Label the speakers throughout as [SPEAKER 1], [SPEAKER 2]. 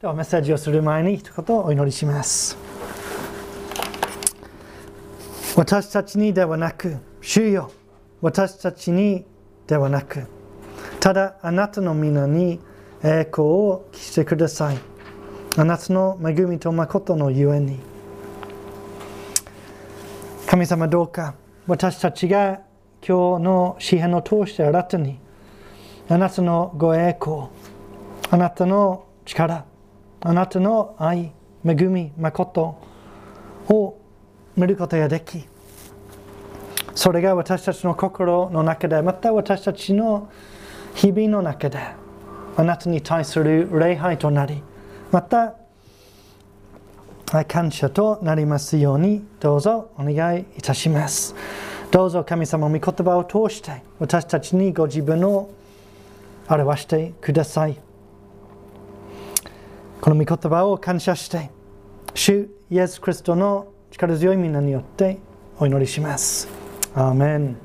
[SPEAKER 1] ではメッセージをする前に一言お祈りします。私たちにではなく主よ私たちにではなくただあなたの皆に栄光を期してください。あなたの恵みと誠のゆえに。神様どうか私たちが今日の詩篇を通して新たにあなたのご栄光あなたの力あなたの愛恵み誠を見ることができそれが私たちの心の中でまた私たちの日々の中であなたに対する礼拝となりまた感謝となりますようにどうぞお願いいたします。どうぞ神様御言葉を通して私たちにご自分を表してください。この御言葉を感謝して主イエス・クリストの力強い皆によってお祈りします。アーメン。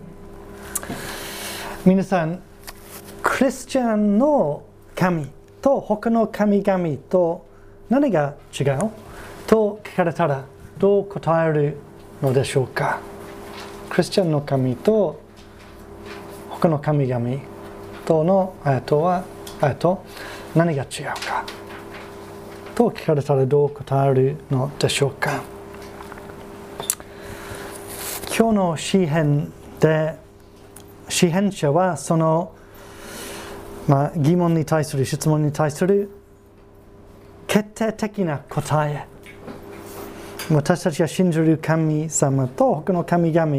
[SPEAKER 1] 皆さんクリスチャンの神と他の神々と何が違う？と聞かれたらどう答えるのでしょうか？クリスチャンの神と他の神々とのあとはあと何が違うか？と聞かれたらどう答えるのでしょうか。今日の詩篇で詩篇者はその、まあ、疑問に対する質問に対する決定的な答え。私たちが信じる神様と他の神々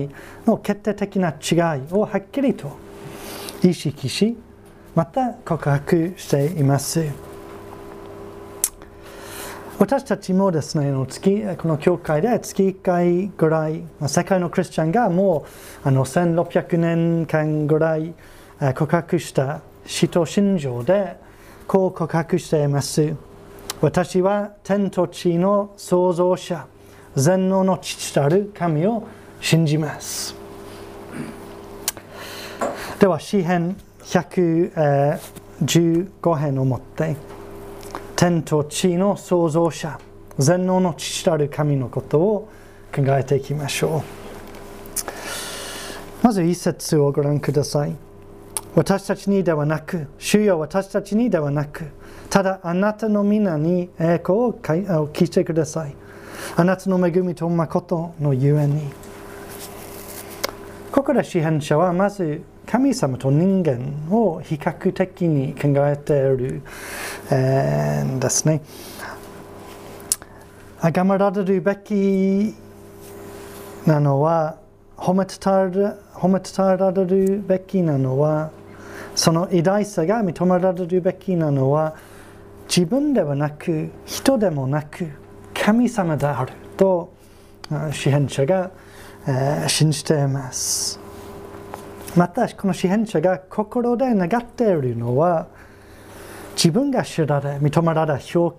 [SPEAKER 1] の決定的な違いをはっきりと意識しまた告白しています。私たちもですね月この教会で月1回ぐらい世界のクリスチャンがもうあの1600年間ぐらい告白した使徒信条でこう告白しています。私は天と地の創造者全能の父たる神を信じます。では詩編115編をもって。天と地の創造者全能の父たる神のことを考えていきましょう。まず一節をご覧ください。私たちにではなく主よ私たちにではなくただあなたの皆に栄光を聞いてください。あなたの恵みと誠のゆえに。ここで支配者はまず神様と人間を比較的に考えている、ですね。崇められるべきなのは褒めた褒めたられるべきなのはその偉大さが認められるべきなのは自分ではなく人でもなく神様であると支配者が、えー、信じています。またこの支配者が心で願っているのは自分が知られ認められ評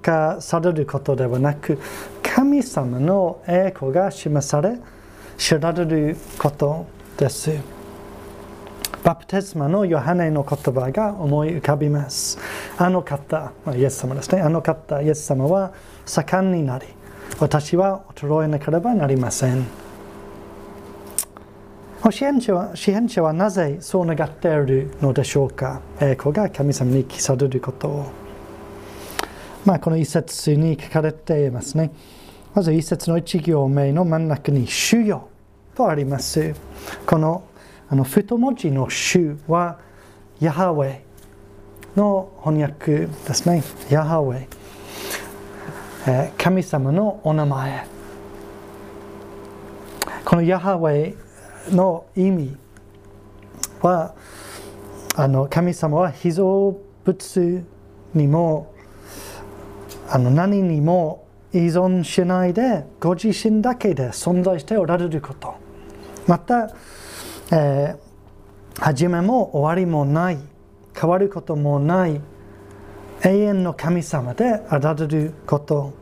[SPEAKER 1] 価されることではなく神様の栄光が示され知られることです。バプテスマのヨハネの言葉が思い浮かびます。あの方イエス様ですね。あの方イエス様は盛んになり私は衰えなければなりません。支援者は支援者はなぜそう願っているのでしょうか？栄光が神様に記されることを。まあ、この一節に書かれていますね。まず一節の一行目の真ん中に「主よ」とあります。このあの太文字の「主」はヤハウェイの翻訳ですね。ヤハウェ、え神様のお名前。このヤハウェイの意味はあの神様は被造物にもあの何にも依存しないでご自身だけで存在しておられること。また、えー、始めも終わりもない変わることもない永遠の神様であられること。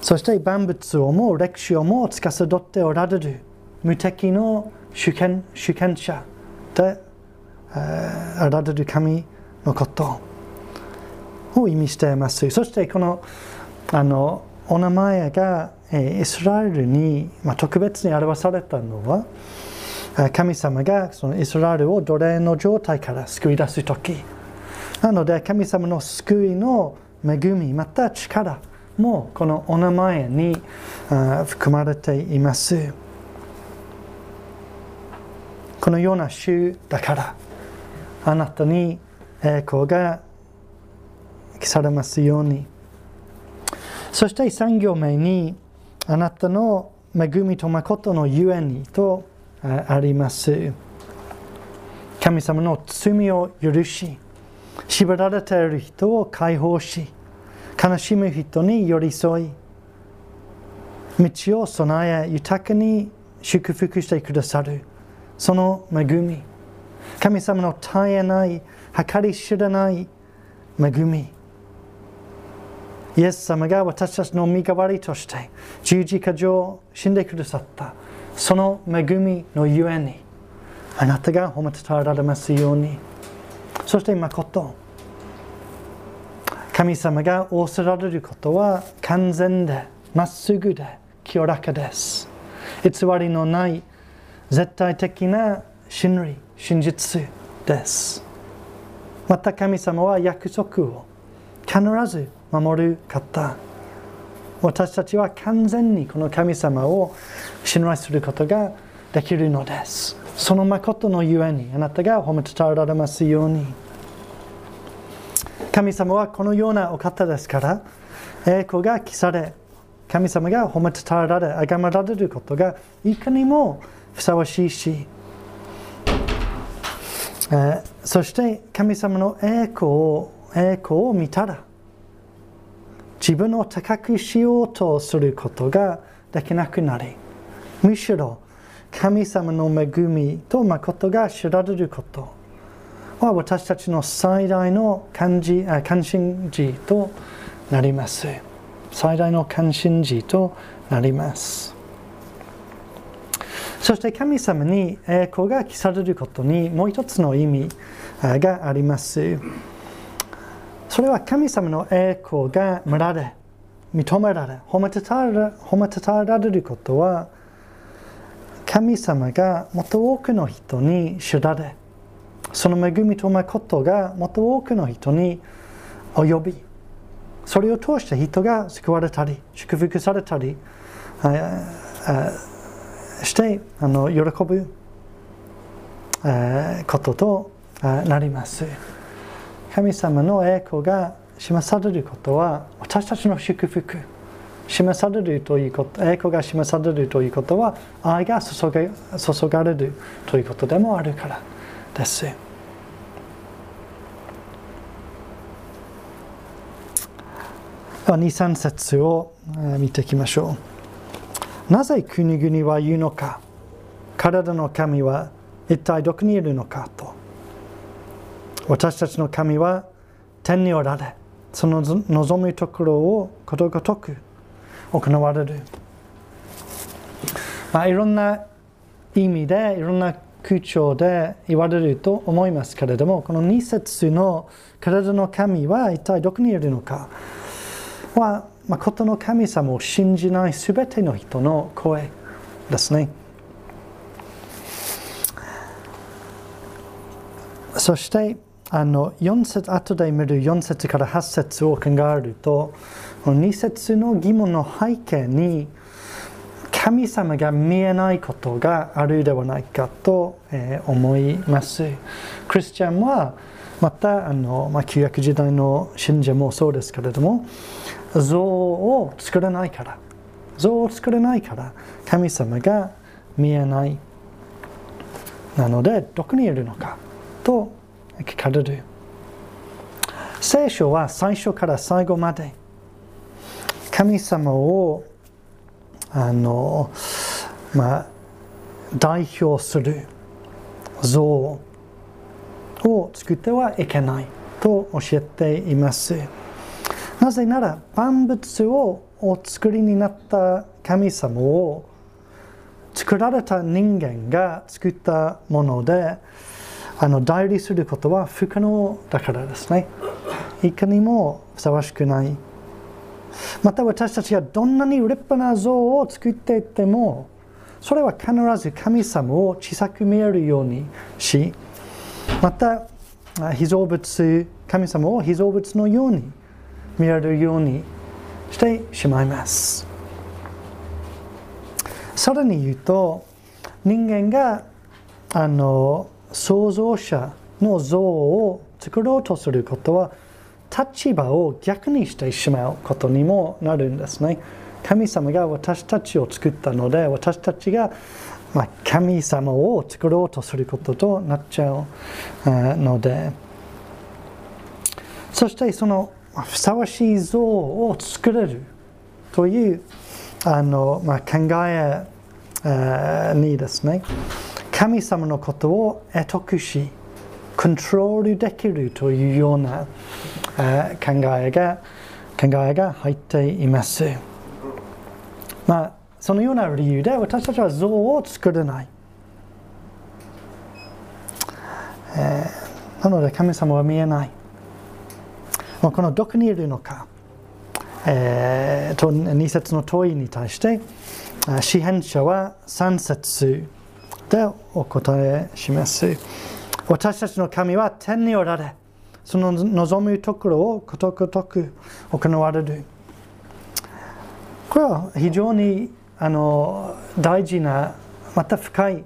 [SPEAKER 1] そして万物をも歴史をも司っておられる無敵の主権主権者であられる神のことを意味していますそしてこのあのお名前がえイスラエルに、まあ、特別に表されたのは神様がそのイスラエルを奴隷の状態から救い出す時なので神様の救いの恵みまた力もこのお名前に含まれていますこのような週だからあなたに栄光が記されますように。そして産業名にあなたの恵みと誠のゆえにとあります。神様の罪を許し縛られている人を解放し悲しむ人に寄り添い道を備え豊かに祝福してくださる。その恵み。神様の絶えない計り知らない恵み。イエス様が私たちの身代わりとして十字架上死んでくださったその恵みのゆえにあなたが褒めたたられますように。そして誠。神様が仰せられることは完全でまっすぐで清らかです。偽りのない絶対的な真理真実です。また神様は約束を必ず守る方。私たちは完全にこの神様を信頼することができるのです。その誠のゆえにあなたが褒めたたえられますように。神様はこのようなお方ですから栄光が記され神様が褒めたたえられ崇められることがいかにもふさわしいし、えー、そして神様の栄光を栄光を見たら自分を高くしようとすることができなくなりむしろ神様の恵みと誠が知られることは私たちの最大の関心事となります。最大の関心事となります。そして神様に栄光が記されることにもう一つの意味があります。それは神様の栄光が見られ、認められ、褒めたたえられることは、神様がもっと多くの人に知られ、その恵みと誠がもっと多くの人に及びそれを通して人が救われたり祝福されたりしてあの喜ぶこととなります神様の栄光が示されることは私たちの祝福示されるということ栄光が示されるということは愛が注がれるということでもあるからです。2、3節を見ていきましょう。なぜ国々は言うのか体の神は一体どこにいるのかと。私たちの神は天におられ、その望むところをことごとく行われる。まあ、いろんな意味で、いろんな空調で言われると思いますけれども、この2節の体の神は一体どこにいるのか。は、まことの神様を信じないすべての人の声ですね。そしてあの4節後で見る4節から8節を考えると2節の疑問の背景に神様が見えないことがあるではないかとえ思います。クリスチャンはまたあの、まあ、旧約時代の信者もそうですけれども像を作らないから。像を作らないから神様が見えない。なのでどこにいるのかと聞かれる。聖書は最初から最後まで神様をあのまあ代表する像を作ってはいけないと教えています。なぜなら万物をお作りになった神様を作られた人間が作ったものであの代理することは不可能だからですね。いかにもふさわしくない。また私たちがどんなに立派な像を作っていってもそれは必ず神様を小さく見えるようにしまた被造物神様を被造物のように見られるようにしてしまいますさらに言うと人間があの創造者の像を作ろうとすることは立場を逆にしてしまうことにもなるんですね。神様が私たちを作ったので私たちがま神様を作ろうとすることとなっちゃうのでそしてそのふさわしい像を作れるというあの、まあ、考えにですね神様のことを得得しコントロールできるというような考えが考えが入っています。まあ、そのような理由で私たちは像を作れない。えー、なので神様は見えない。まあ、このどこにいるのか、えー、と2節の問いに対して詩編者は3節でお答えします。私たちの神は天におられ、その望むところをことごとく行われる。これは非常にあの大事な、また深い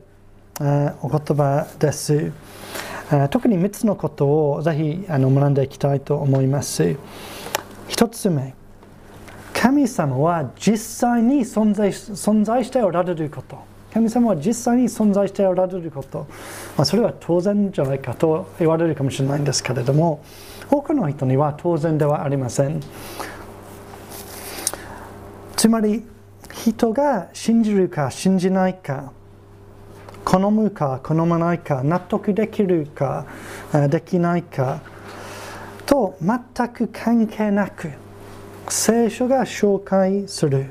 [SPEAKER 1] お言葉です。特に3つのことをぜひあの学んでいきたいと思います。1つ目、神様は実際に存在存在しておられること。神様は実際に存在しておられること、まあ、それは当然じゃないかと言われるかもしれないんですけれども多くの人には当然ではありませんつまり人が信じるか信じないか好むか好まないか納得できるかできないか。と全く関係なく聖書が紹介する。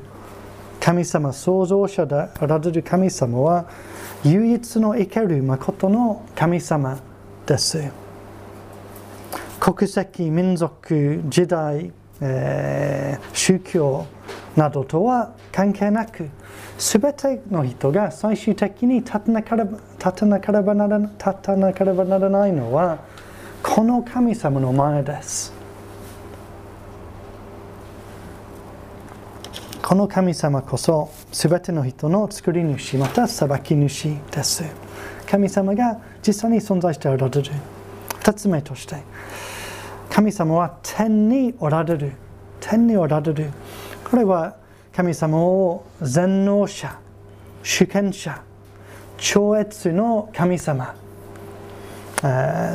[SPEAKER 1] 神様創造者であられる神様は唯一の生ける誠の神様です。国籍民族時代、えー、宗教などとは関係なく全ての人が最終的に立たなければ立たなければなら立たなければならないのはこの神様の前です。この神様こそ全ての人の作り主また裁き主です。神様が実際に存在しておられる。2つ目として神様は天におられる。天におられる。これは神様を全能者主権者超越の神様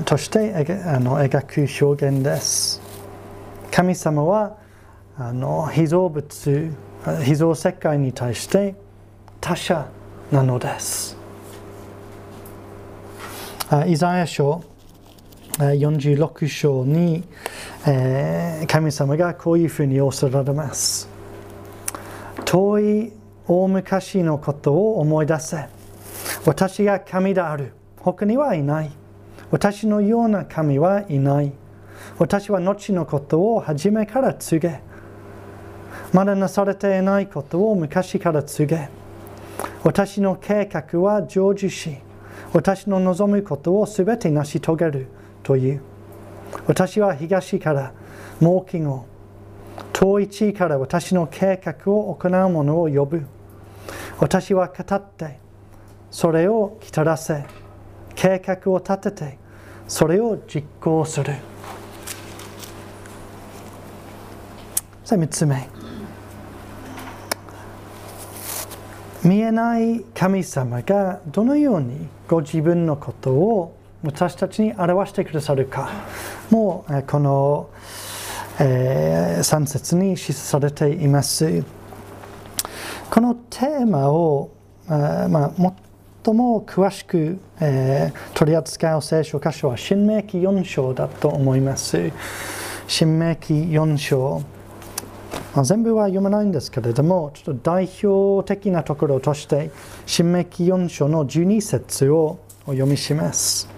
[SPEAKER 1] として描く表現です神様はあの被造物被造世界に対して他者なのです。イザヤ書46章に、神様がこういうふうにおっしゃられます。遠い大昔のことを思い出せ。私が神である。他にはいない。私のような神はいない。私は後のことを初めから告げ。まだなされていないことを昔から告げ私の計画は成就し私の望むことをすべて成し遂げるという私は東から猛気後遠い地位から私の計画を行う者を呼ぶ。私は語ってそれを来たらせ計画を立ててそれを実行する。さあ3つ目。見えない神様がどのようにご自分のことを私たちに表してくださるか。もうこの、えー、3節に示されています。このテーマを、あまあ、最も詳しく、えー、取り扱う聖書箇所は新明記4章だと思います。新明記4章。まあ、全部は読まないんですけれども、ちょっと代表的なところとして、新明記4章の12節をお読みします。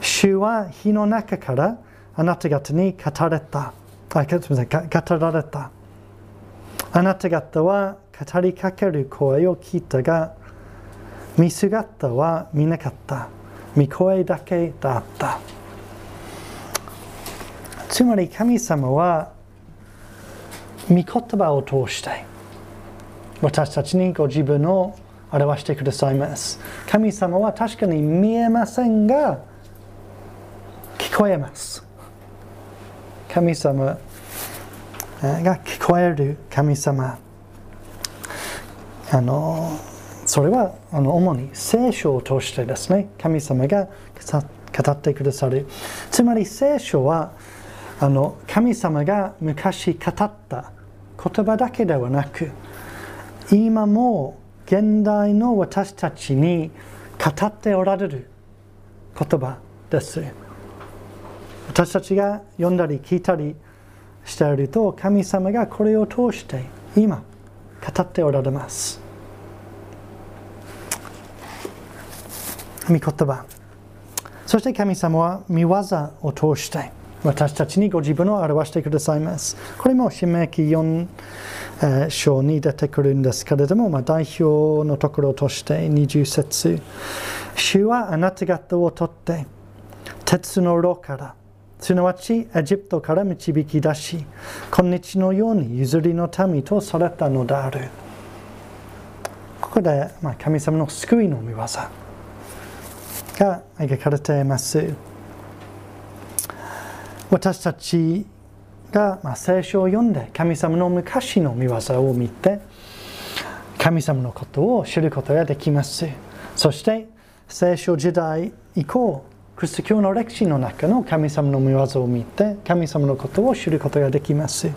[SPEAKER 1] 主は火の中からあなた方に語られたあすみません語られたあなた方は語りかける声を聞いたが見姿は見なかった見声だけだったつまり神様は御言葉を通して私たちにご自分を表してくださいます神様は確かに見えませんが聞こえます神様が聞こえる神様。あのそれはあの主に聖書を通してですね神様が語ってくださる。つまり聖書はあの神様が昔語った言葉だけではなく今も現代の私たちに語っておられる言葉です。私たちが読んだり聞いたりしていると神様がこれを通して今語っておられます。御言葉。そして神様は見業を通して私たちにご自分を表してくださいます。これも使命記4章に出てくるんですけれども、まあ、代表のところとして20節。主はあなた方を取って鉄の炉からすなわちエジプトから導き出し今日のように譲りの民とされたのであるここで、まあ、神様の救いの見業が描かれています。私たちが、まあ、聖書を読んで神様の昔の見業を見て神様のことを知ることができますそして聖書時代以降クリスト教の歴史の中の神様の見業を見て神様のことを知ることができます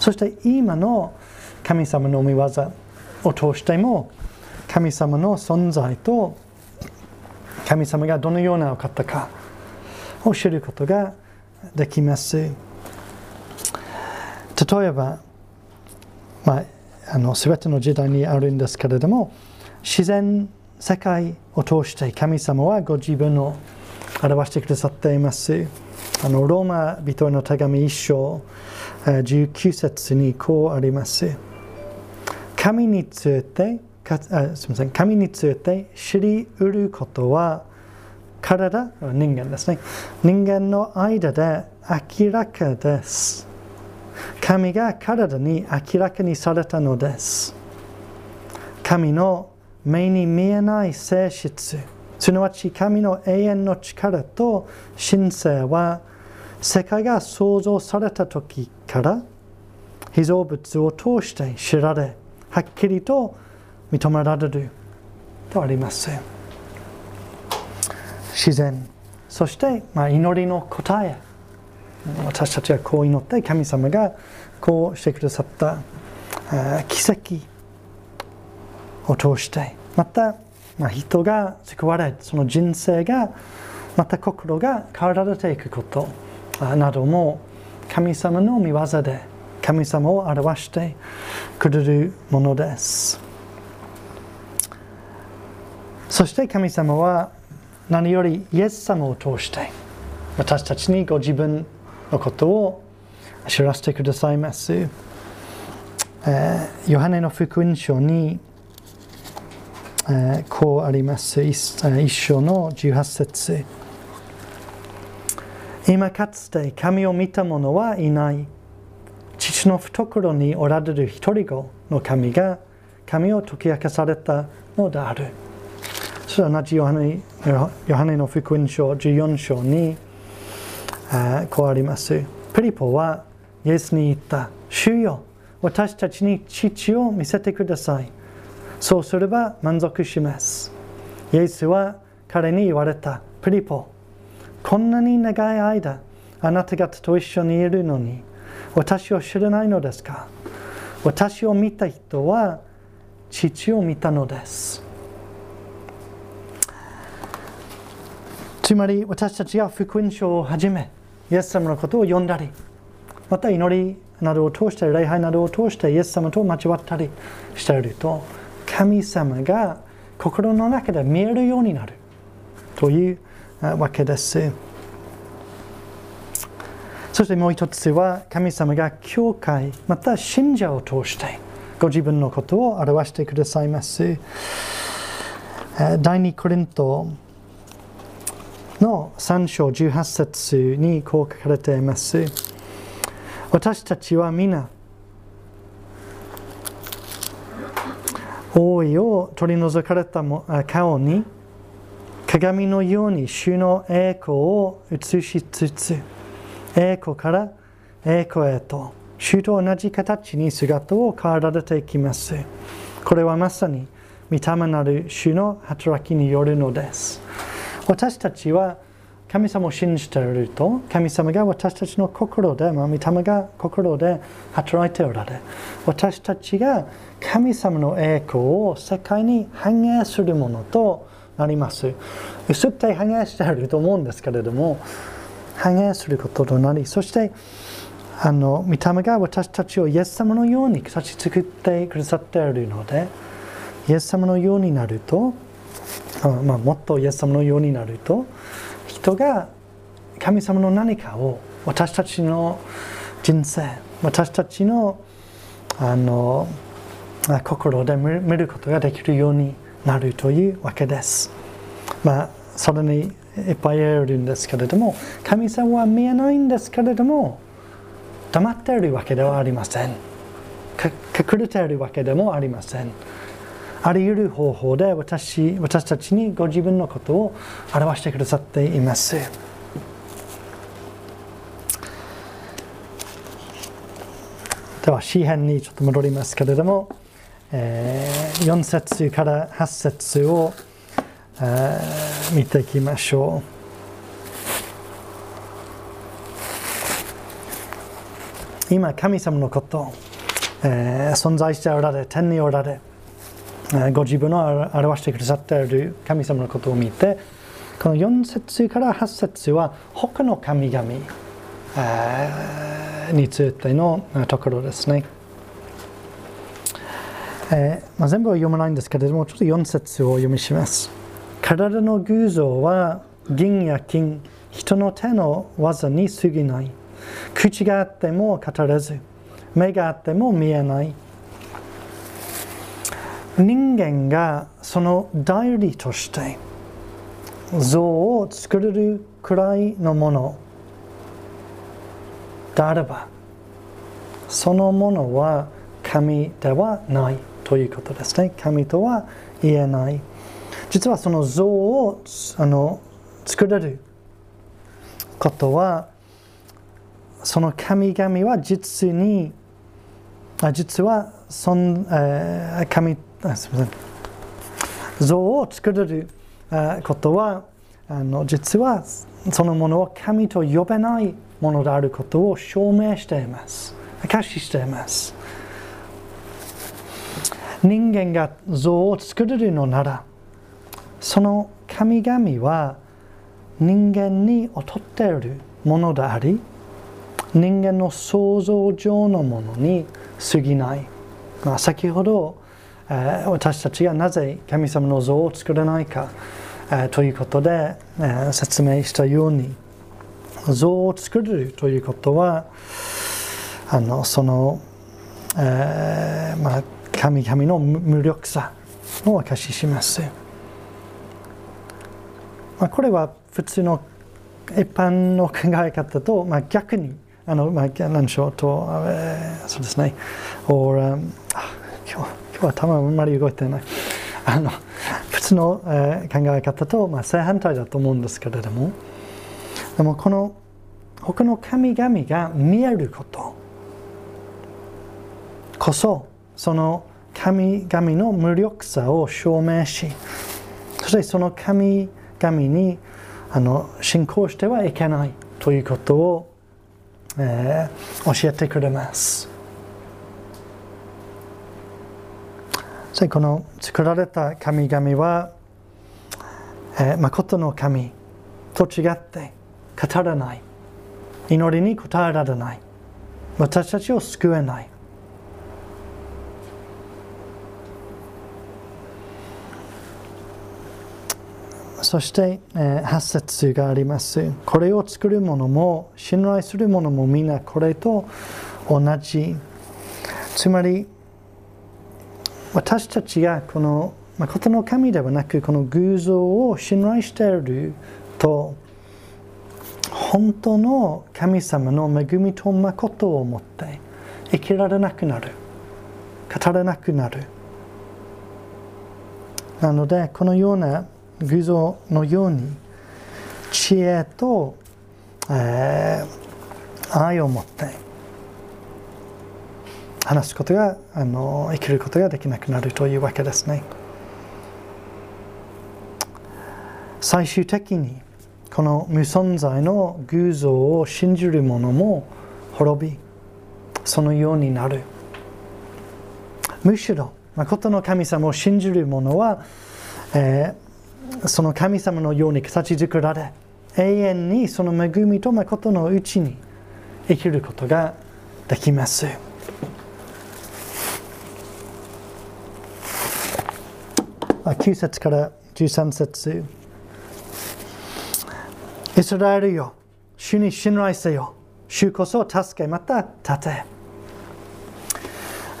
[SPEAKER 1] そして今の神様の見業を通しても神様の存在と神様がどのようなお方かを知ることができます。例えば、まあ、あの全ての時代にあるんですけれども自然世界を通して神様はご自分を表してくださっています。あのローマ人への手紙1章19節にこうあります。神についてかあすみません。神について知りうることは体人間ですね。人間の間で明らかです。神が体に明らかにされたのです。神の目に見えない性質。すなわち神の永遠の力と神聖は世界が創造された時から被造物を通して知られはっきりと認められるとあります。自然そして、まあ、祈りの答え私たちはこう祈って神様がこうしてくださった奇跡を通してまた、まあ、人が救われその人生がまた心が変わられていくことなども神様の御業で神様を表してくれるものですそして神様は何よりイエス様を通して私たちにご自分のことを知らせてくださいます。えー、ヨハネの福音書に、え、こうあります一一章の18節今かつて神を見た者はいない父の懐におられる一人子の神が神を解き明かされたのである。それは同じヨハネヨハネの福音書14章にこうあります。ピリポはイエスに言った。主よ、私たちに父を見せてください。そうすれば満足します。イエスは彼に言われた。ピリポ、こんなに長い間、あなた方と一緒にいるのに、私を知らないのですか？私を見た人は父を見たのです。つまり私たちが福音書をはじめ、イエス様のことを読んだり、また祈りなどを通して、礼拝などを通してイエス様と交わったりしていると、神様が心の中で見えるようになるというわけです。そしてもう一つは神様が教会また信者を通してご自分のことを表してくださいます第2コリントの3章18節にこう書かれています私たちは皆王位を取り除かれた顔に鏡のように主の栄光を映しつつ栄光から栄光へと主と同じ形に姿を変えられていきます。これはまさに御霊なる主の働きによるのです。私たちは神様を信じていると神様が私たちの心で、まあ、御霊が心で働いておられ私たちが神様の栄光を世界に反映するものとなります薄くて反映していると思うんですけれども反映することとなりそしてあの御霊が私たちをイエス様のように形作ってくださっているのでイエス様のようになるとあまあ、もっとイエス様のようになると人が神様の何かを私たちの人生私たちのあの心で見ることができるようになるというわけです。まあ、それにいっぱい言えるんですけれども神様は見えないんですけれども黙っているわけではありません。隠れているわけでもありません。あり得る方法で私私たちにご自分のことを表してくださっています。では詩篇にちょっと戻りますけれども、えー、4節から8節を、えー、見ていきましょう。今神様のこと、えー、存在しておられ天におられご自分を表してくださっている神様のことを見てこの4節から8節は他の神々についてのところですね。えーまあ、全部は読まないんですけれどもちょっと4節を読みします。体の偶像は銀や金人の手の技に過ぎない口があっても語れず目があっても見えない人間がその代理として像を作れるくらいのものであればそのものは神ではないということですね。神とは言えない。実はその像をあの作れることはその神々は実に実はそん、えー、神すみません像を作れることはあの実はそのものを神と呼べないものであることを証明しています証ししています人間が像を作れるのならその神々は人間に劣っているものであり人間の想像上のものに過ぎない、まあ、先ほど私たちがなぜ神様の像を作らないかということで説明したように像を作るということはあのその、えー、まあ、神々の無力さを明かしします、まあ、これは普通の一般の考え方と、まあ、逆にあの、まあ、何でしょうと、えー、そうですね。Or、um, 今日頭あんまり動いてない。あの普通の、えー、考え方と、まあ、正反対だと思うんですけれども。でもこの他の神々が見えること。こそその神々の無力さを証明しそしてその神々にあの信仰してはいけないということを、えー、教えてくれます。そこの作られた神々は、えー、誠の神と違って語らない。祈りに応えられない。私たちを救えない。そして、えー8節があります。これを作る者も信頼する者も皆これと同じ。つまり私たちがこの誠の神ではなくこの偶像を信頼していると本当の神様の恵みと誠を持って生きられなくなる語れなくなる。なのでこのような偶像のように知恵と、えー愛を持って話すことがあの生きることができなくなるというわけですね。最終的にこの無存在の偶像を信じる者も滅びそのようになる。むしろ誠の神様を信じる者は、えーその神様のように形作られ永遠にその恵みと誠のうちに生きることができます。9節から13節イスラエルよ主に信頼せよ主こそ助けまた立て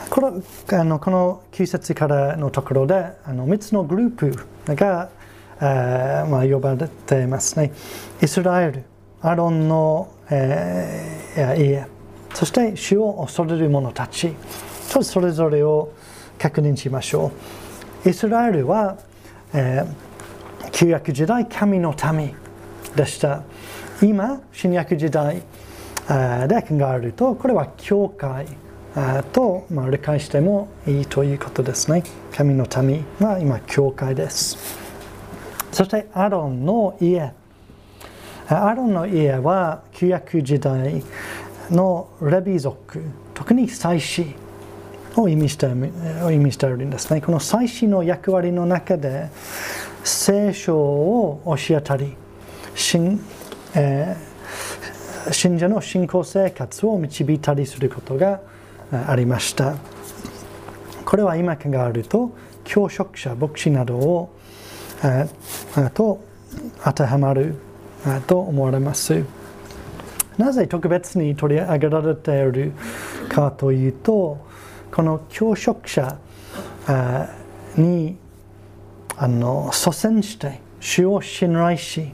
[SPEAKER 1] このあのこの9節からのところであの3つのグループが、えーまあ、呼ばれていますね。イスラエル、アロンの、えー家、そして主を恐れる者たち、とそれぞれを確認しましょう。イスラエルは、えー旧約時代、神の民でした。今、新約時代で考えると、これは教会。と、まあ、理解してもいいということですね。神の民は今、教会です。そして、アロンの家。アロンの家は、旧約時代のレビ族、特に祭司を意味してを意味しているんですね。この祭司の役割の中で、聖書を教えたり、信えー信者の信仰生活を導いたりすることがありました。これは今考えると、教職者、牧師などをえーと当てはまると思われます。なぜ特別に取り上げられているかというと、この教職者にあの祖先して主を信頼し、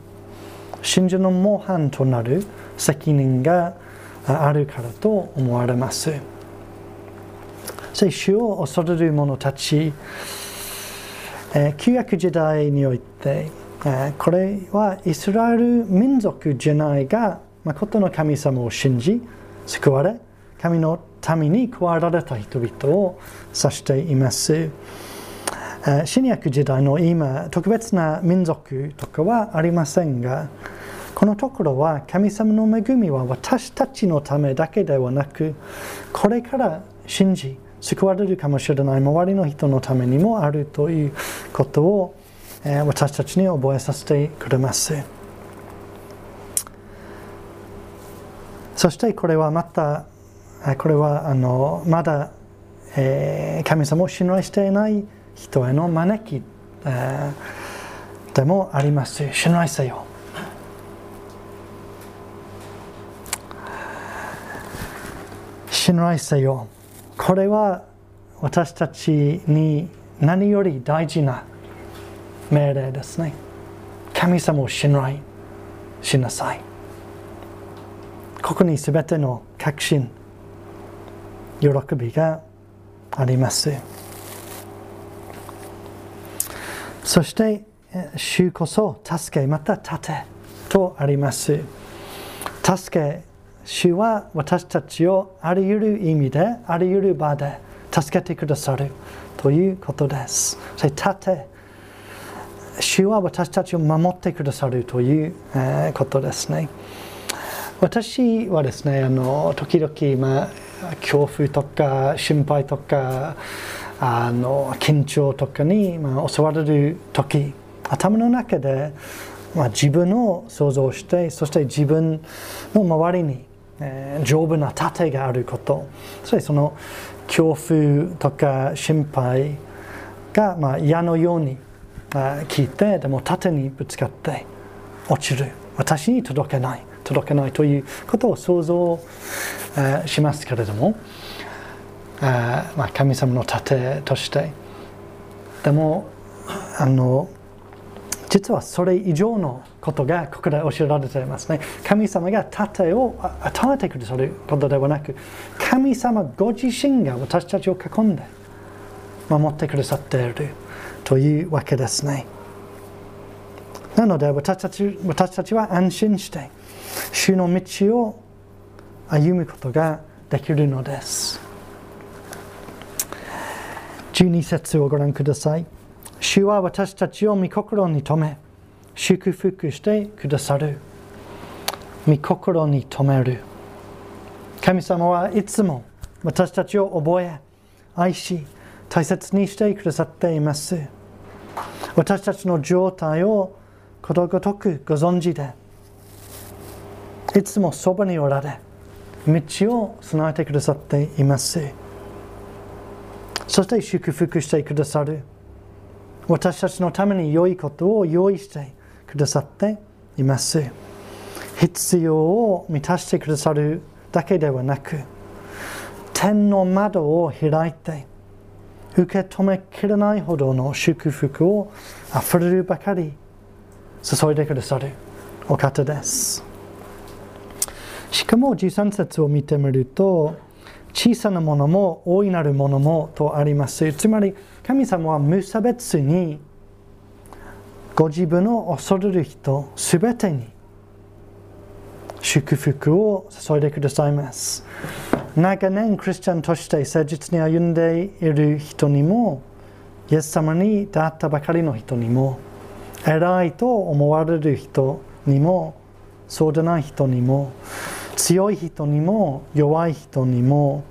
[SPEAKER 1] 信者の模範となる責任があるからと思われます。そして主を恐れる者たち、え旧約時代において、えこれはイスラエル民族じゃないが、誠の神様を信じ、救われ、神の民に加えられた人々を指しています。新約時代の今、特別な民族とかはありませんが、このところは神様の恵みは私たちのためだけではなく、これから信じ、救われるかもしれない周りの人のためにもあるということを、私たちに覚えさせてくれます。そしてこれはまた、これはあのまだ、えー神様を信頼していない人への招き、えーでもあります。信頼せよ。信頼せよ。これは私たちに何より大事な命令ですね。神様を信頼しなさい。ここにすべての確信、喜びがあります。そして、え主こそ助け、また立てとあります。助け、主は私たちをあり得る意味で、あり得る場で助けてくださるということです。そして立て、主は私たちを守ってくださるという、ことですね。私はですね、あの時々、まあ、恐怖とか心配とかあの緊張とかに、まあ、襲われる時頭の中で、まあ、自分を想像してそして自分の周りに、えー丈夫な盾があることそしてその恐怖とか心配が、まあ、矢のように聞いてでも縦にぶつかって落ちる私に届けない届けないということを想像しますけれどもまあ、神様の盾として。でもあの実はそれ以上のことがここで教えられていますね。神様が盾を与えてくださることではなく神様ご自身が私たちを囲んで守ってくださっているというわけですね。なので私たち私たちは安心して主の道を歩むことができるのです。12節をご覧ください。主は私たちを御心に留め祝福してくださる。御心に留める。神様はいつも私たちを覚え愛し大切にしてくださっています。私たちの状態をことごとくご存知でいつもそばにおられ道を備えてくださっています。そして祝福してくださる。私たちのために良いことを用意してくださっています。必要を満たしてくださるだけではなく天の窓を開いて受け止めきれないほどの祝福をあふれるばかり注いでくださるお方です。しかも13節を見てみると小さなものも大いなるものもとあります。つまり神様は無差別にご自分を恐れる人すべてに祝福を注いでくださいます。長年クリスチャンとして誠実に歩んでいる人にもイエス様に出会ったばかりの人にも偉いと思われる人にもそうでない人にも強い人にも弱い人にも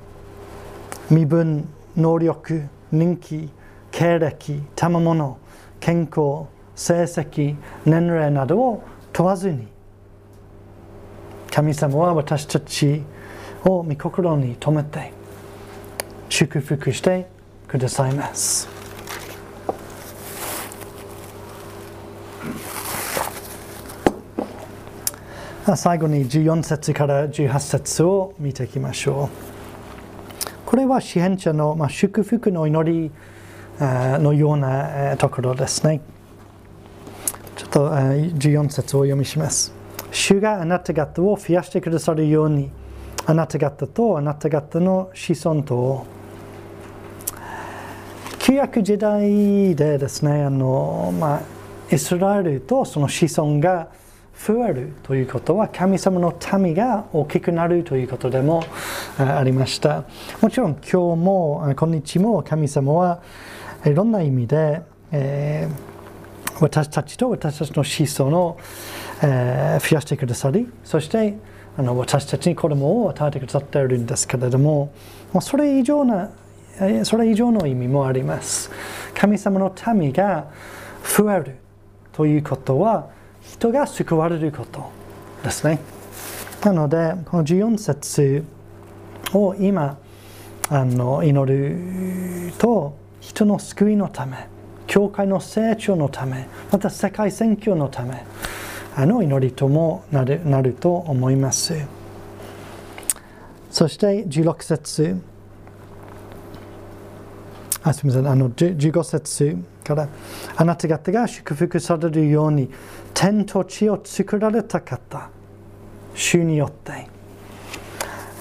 [SPEAKER 1] 身分能力人気経歴賜物健康成績年齢などを問わずに神様は私たちを御心に留めて祝福してくださいます。最後に14節から18節を見ていきましょう。これは支援者の、まあ、祝福の祈りのようなところですね。ちょっと14節を読みします。主があなた方を増やしてくださるように、あなた方とあなた方の子孫と旧約時代でですね、あのまあ、イスラエルとその子孫が増えるということは神様の民が大きくなるということでもありました。もちろん今日も今日も神様はいろんな意味で、えー、私たちと私たちの子孫を、えー、増やしてくださりそしてあの私たちに子供を与えてくださっているんですけれどももうそれ以上なそれ以上の意味もあります。神様の民が増えるということは人が救われることですね。なので、この14節を今あの祈ると、人の救いのため、教会の成長のため、また世界選挙のため、あの祈りともなるなると思います。そして16節あすみません、あの15節からあなた方が祝福されるように天と地を作られた方主によって、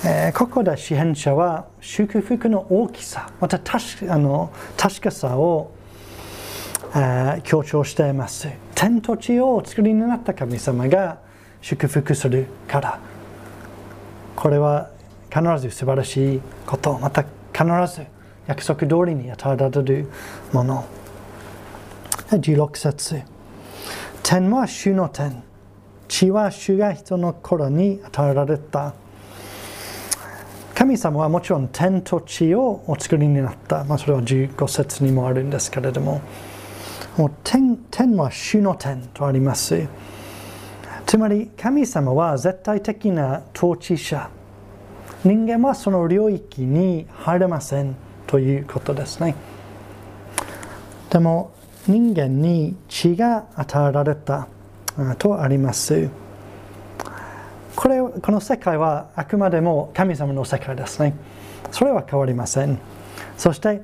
[SPEAKER 1] えー、ここで支援者は祝福の大きさまた確あの確かさを、えー、強調しています。天と地をお作りになった神様が祝福するから。これは必ず素晴らしいことまた必ず約束通りに与えられるもの。16節。天は主の天。地は主が人の頃に与えられた。神様はもちろん天と地をお作りになった、まあ、それは15節にもあるんですけれども。もう天天は主の天とあります。つまり神様は絶対的な統治者。人間はその領域に入れませんということですね。でも人間に血が与えられたとあります。これこの世界はあくまでも神様の世界ですね。それは変わりません。そして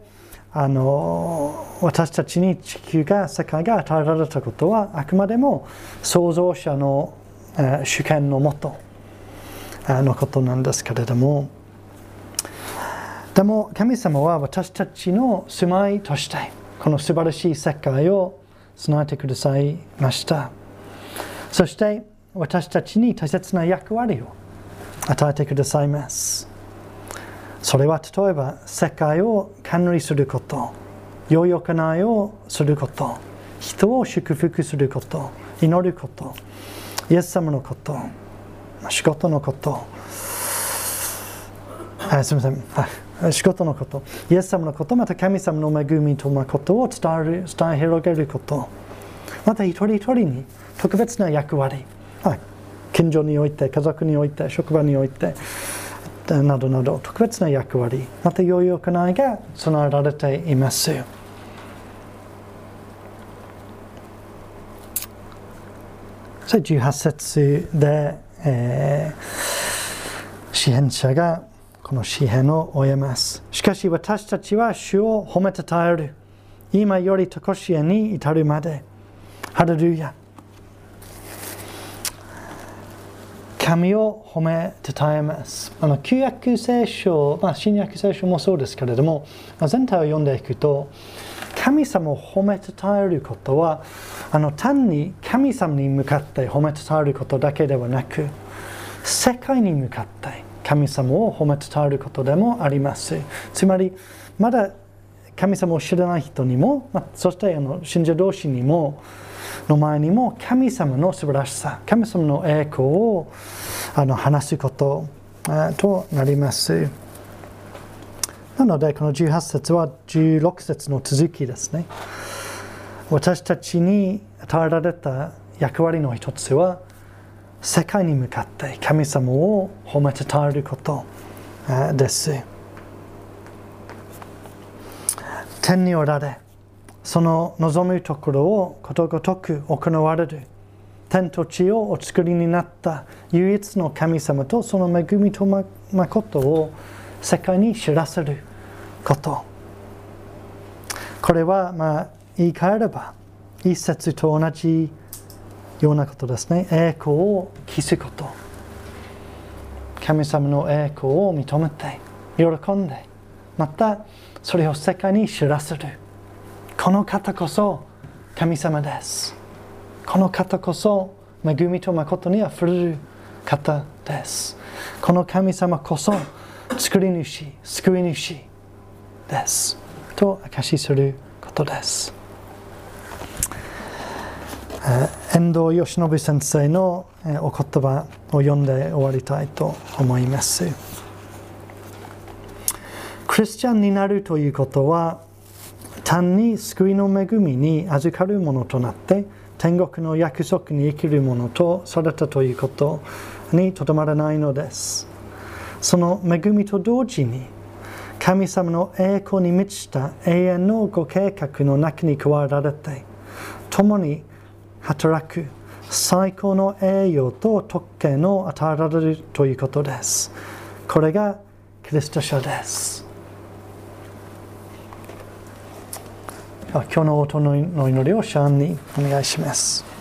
[SPEAKER 1] あの私たちに地球が世界が与えられたことはあくまでも創造者の、え、主権のもとのことなんですけれども。でも神様は私たちの住まいとしてこの素晴らしい世界を備えてくださいました。そして私たちに大切な役割を与えてくださいます。それは例えば世界を管理すること良い行いをすること人を祝福すること祈ることイエス様のこと仕事のこと。あすみません。仕事のことイエス様のことまた神様の恵みと誠を伝える伝え広げること。また一人一人に特別な役割。近所において家族において職場においてなどなど特別な役割。また良い行いが備えられています。18節でえー、支援者がこの詩篇を終えます。しかし私たちは主を褒めたたえる。今よりとこしえに至るまで。ハレルヤ。神を褒めたたえます。あの旧約聖書、まあ、新約聖書もそうですけれども、全体を読んでいくと、神様を褒めたたえることはあの単に神様に向かって褒めたたえることだけではなく世界に向かって神様を褒めたたえることでもありますつまりまだ神様を知らない人にも、まあ、そしてあの信者同士にもの前にも神様の素晴らしさ神様の栄光をあの話すこととなります。なのでこの18節は16節の続きですね私たちに与えられた役割の一つは世界に向かって神様を褒めてたえること。です。天におられその望むところをことごとく行われる。天と地をお作りになった唯一の神様とその恵みと誠を世界に知らせること。これはまあ言い換えれば一節と同じようなことですね。栄光を期すこと。神様の栄光を認めて喜んでまたそれを世界に知らせる。この方こそ神様です。この方こそ恵みと誠にあふれる方です。この神様こそ作り主救い主です。と証しすることです。遠藤義信先生のお言葉を読んで終わりたいと思います。クリスチャンになるということは単に救いの恵みに預かるものとなって天国の約束に生きるものとされたということにとどまらないのです。その恵みと同時に神様の栄光に満ちた永遠のご計画の中に加えられて共に働く。最高の栄誉と特権を与えられるということです。これがキリスト者です。今日の音の祈りをシャンにお願いします。